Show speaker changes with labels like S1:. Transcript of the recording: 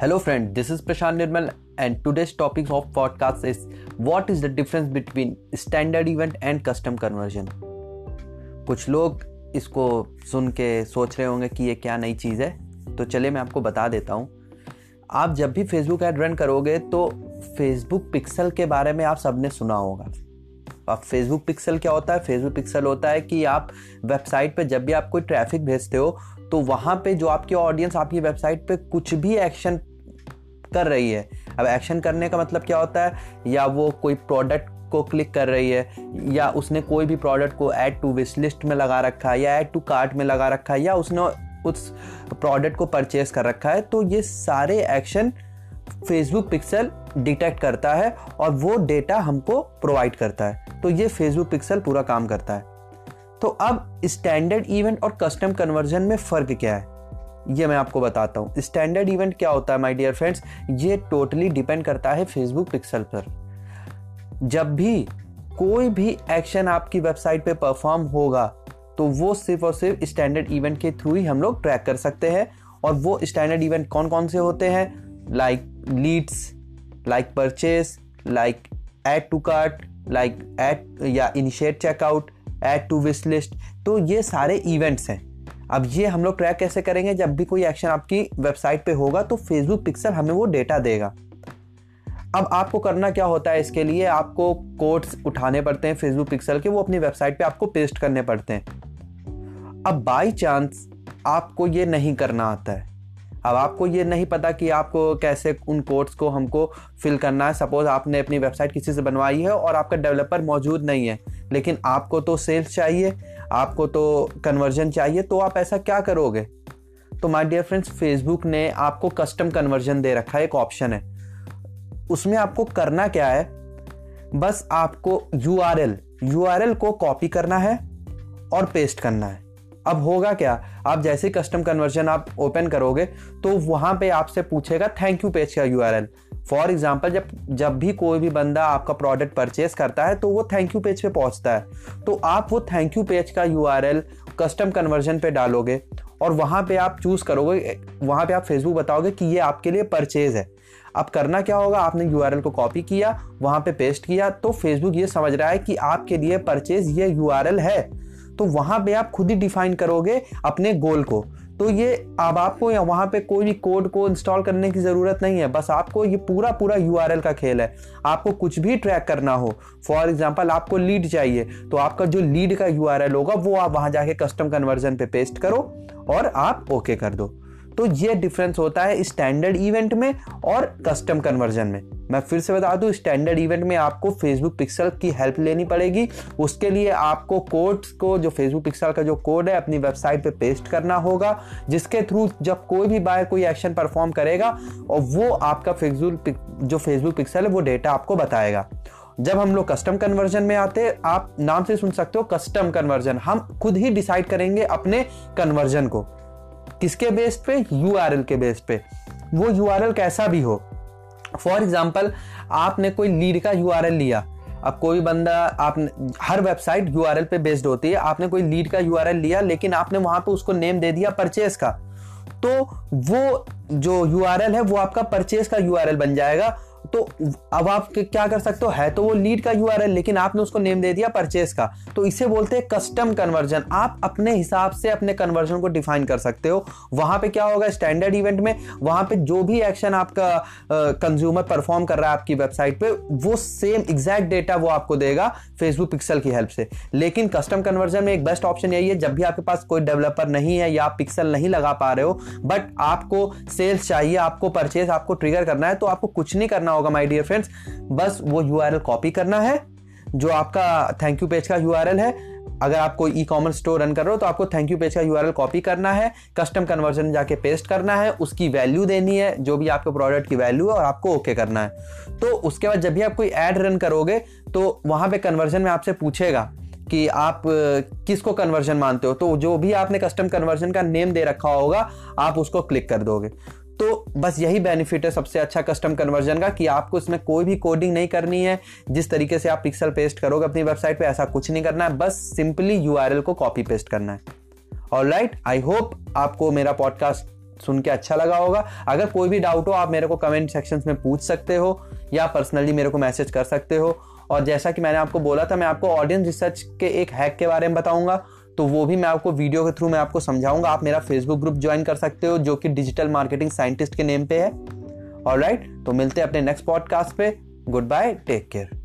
S1: Hello, friend. This is Prashant Nirmal, and today's topic of podcast is what is the difference between standard event and custom conversion. कुछ लोग इसको सुन के सोच रहे होंगे कि ये क्या नई चीज़ है तो चलिए मैं आपको बता देता हूँ आप जब भी फेसबुक ऐड रन करोगे तो फेसबुक पिक्सल के बारे में आप सबने सुना होगा अब फेसबुक पिक्सल क्या होता है फेसबुक पिक्सल होता है कि आप वेबसाइट पे जब भी आप कोई ट्रैफ़िक भेजते हो तो वहाँ पे जो आपकी ऑडियंस आपकी वेबसाइट पे कुछ भी एक्शन कर रही है। अब एक्शन करने का मतलब क्या होता है? या वो कोई प्रोडक्ट को क्लिक कर रही है, या उसने कोई भी प्रोडक्ट को ऐड टू विश लिस्ट में लगा रखा है, या ऐड टू कार्ट में लगा रखा है, या उसने उस प्रोडक्ट को परचेज कर रखा है तो ये सारे एक्शन फेसबुक पिक्सल डिटेक्ट करता है और वो डेटा हमको प्रोवाइड करता है। तो ये फेसबुक पिक्सल पूरा काम करता है। तो अब स्टैंडर्ड इवेंट और कस्टम कन्वर्जन में फ़र्क क्या है? ये मैं आपको बताता हूँ। स्टैंडर्ड इवेंट क्या होता है माय डियर फ्रेंड्स ये टोटली डिपेंड करता है फेसबुक पिक्सल पर। जब भी कोई भी एक्शन आपकी वेबसाइट पे परफॉर्म होगा तो वो सिर्फ़ और सिर्फ़ स्टैंडर्ड इवेंट के थ्रू ही हम लोग ट्रैक कर सकते हैं। और वो स्टैंडर्ड इवेंट कौन कौन से होते हैं? Like leads like purchase like add to cart like add या initiate checkout add to wish list तो ये सारे इवेंट्स हैं। अब ये हम लोग ट्रैक कैसे करेंगे? जब भी कोई एक्शन आपकी वेबसाइट पे होगा तो फेसबुक पिक्सल हमें वो डेटा देगा। अब आपको करना क्या होता है इसके लिए? आपको कोड्स उठाने पड़ते हैं फेसबुक पिक्सल के, वो अपनी वेबसाइट पे आपको पेस्ट करने पड़ते हैं। अब बाई चांस आपको ये नहीं करना आता है। अब आपको ये नहीं पता कि आपको कैसे उन कोड्स को हमको फिल करना है। सपोज़ आपने अपनी वेबसाइट किसी से बनवाई है और आपका डेवलपर मौजूद नहीं है, लेकिन आपको तो सेल्स चाहिए, आपको तो कन्वर्जन चाहिए तो आप ऐसा क्या करोगे? तो माय डियर फ्रेंड्स फेसबुक ने आपको कस्टम कन्वर्जन दे रखा है, एक ऑप्शन है। उसमें आपको करना क्या है? बस आपको यू आर को कॉपी करना है और पेस्ट करना है। अब होगा क्या? आप जैसे कस्टम कन्वर्जन आप ओपन करोगे तो वहाँ पे आपसे पूछेगा थैंक यू पेज का U R L for example जब जब भी कोई भी बंदा आपका प्रोडक्ट परचेज करता है तो वो थैंक यू पेज पे पहुँचता है। तो आप वो थैंक यू पेज का U R L custom conversion पे डालोगे और वहाँ पे आप चूज़ करोगे, वहाँ पे आप फेसबुक बताओगे कि ये आपके लिए परचेज है। अब करना क्या होगा? आपने यू आर एल को कॉपी किया, वहाँ पे पेस्ट किया तो फेसबुक ये समझ रहा है कि आपके लिए परचेज ये यू आर एल है। तो वहाँ पे आप खुद ही डिफाइन करोगे अपने गोल को। तो ये अब आपको या वहाँ पे कोई भी कोड को इंस्टॉल करने की ज़रूरत नहीं है, बस आपको ये पूरा पूरा यूआरएल का खेल है। आपको कुछ भी ट्रैक करना हो फॉर एग्ज़ाम्पल आपको लीड चाहिए तो आपका जो लीड का यूआरएल होगा, वो आप वहाँ जाके कस्टम कन्वर्जन पे पेस्ट करो और आप ओके कर दो। तो ये डिफरेंस होता है स्टैंडर्ड इवेंट में और कस्टम कन्वर्जन में। मैं फिर से बता दूँ स्टैंडर्ड इवेंट में आपको फेसबुक पिक्सल की हेल्प लेनी पड़ेगी। उसके लिए आपको कोड्स को, जो फेसबुक पिक्सल का जो कोड है, अपनी वेबसाइट पे पेस्ट करना होगा, जिसके थ्रू जब कोई भी बायर कोई एक्शन परफॉर्म करेगा, और वो आपका फेसबुक जो फेसबुक पिक्सल है, वो डेटा आपको बताएगा। जब हम लोग कस्टम कन्वर्जन में आते हैं, आप नाम से सुन सकते हो कस्टम कन्वर्जन हम खुद ही डिसाइड करेंगे अपने कन्वर्जन को। किसके बेस पे? यूआरएल के बेस पे। वो यूआरएल कैसा भी हो। फॉर एग्ज़ाम्पल आपने कोई लीड का यूआरएल लिया। अब कोई बंदा आप, हर वेबसाइट यूआरएल पे बेस्ड होती है। आपने कोई लीड का यूआरएल लिया, लेकिन आपने वहाँ पे उसको नेम दे दिया परचेज का। तो वो जो यूआरएल है, वो आपका परचेज का यूआरएल बन जाएगा। तो अब आप क्या कर सकते हो? है तो वो लीड का यू लेकिन आपने उसको नेम दे दिया परचेस का। तो इसे बोलते हैं कस्टम कन्वर्जन आप अपने हिसाब से अपने कन्वर्जन को डिफाइन कर सकते हो। वहाँ पे क्या होगा? स्टैंडर्ड इवेंट में वहाँ पे जो भी एक्शन आपका कंज्यूमर परफॉर्म कर रहा है आपकी वेबसाइट पे, वो सेम एग्जैक्ट डेटा वो आपको देगा फेसबुक पिक्सल की हेल्प से। लेकिन कस्टम कन्वर्जन में एक बेस्ट ऑप्शन यही है, जब भी आपके पास कोई डेवलपर नहीं है या आप पिक्सल नहीं लगा पा रहे हो बट आपको सेल्स चाहिए, आपको परचेज आपको ट्रिगर करना है तो आपको कुछ नहीं करना होगा माय डियर फ्रेंड्स बस वो यूआरएल कॉपी करना है, जो आपका थैंक यू पेज का यूआरएल है। अगर आप कोई ई कॉमर्स स्टोर रन कर रहे हो तो आपको थैंक यू पेज का यूआरएल कॉपी करना है कस्टम कन्वर्जन जाके पेस्ट करना है, उसकी वैल्यू देनी है, जो भी आपके प्रोडक्ट की वैल्यू है, और आपको ओके okay करना है। तो उसके बाद जब भी आप कोई एड रन करोगे तो वहाँ पे कन्वर्जन में आपसे पूछेगा कि आप किसको कन्वर्जन मानते हो? तो जो भी आपने कस्टम कन्वर्जन का नेम दे रखा होगा, आप उसको क्लिक कर दोगे। तो बस यही बेनिफिट है, सबसे अच्छा कस्टम कन्वर्जन का कि आपको इसमें कोई भी कोडिंग नहीं करनी है। जिस तरीके से आप पिक्सल पेस्ट करोगे अपनी वेबसाइट पे, ऐसा कुछ नहीं करना है, बस सिंपली यूआरएल को कॉपी पेस्ट करना है। और राइट आई होप आपको मेरा पॉडकास्ट सुन के अच्छा लगा होगा। अगर कोई भी डाउट हो, आप मेरे को कमेंट सेक्शन में पूछ सकते हो या पर्सनली मेरे को मैसेज कर सकते हो। और जैसा कि मैंने आपको बोला था, मैं आपको ऑडियंस रिसर्च के एक हैक के बारे में बताऊँगा। तो वो भी मैं आपको वीडियो के थ्रू मैं आपको समझाऊँगा। आप मेरा फेसबुक ग्रुप ज्वाइन कर सकते हो, जो कि डिजिटल मार्केटिंग साइंटिस्ट के नेम पे है। और राइट तो मिलते हैं अपने नेक्स्ट पॉडकास्ट पे। Goodbye take care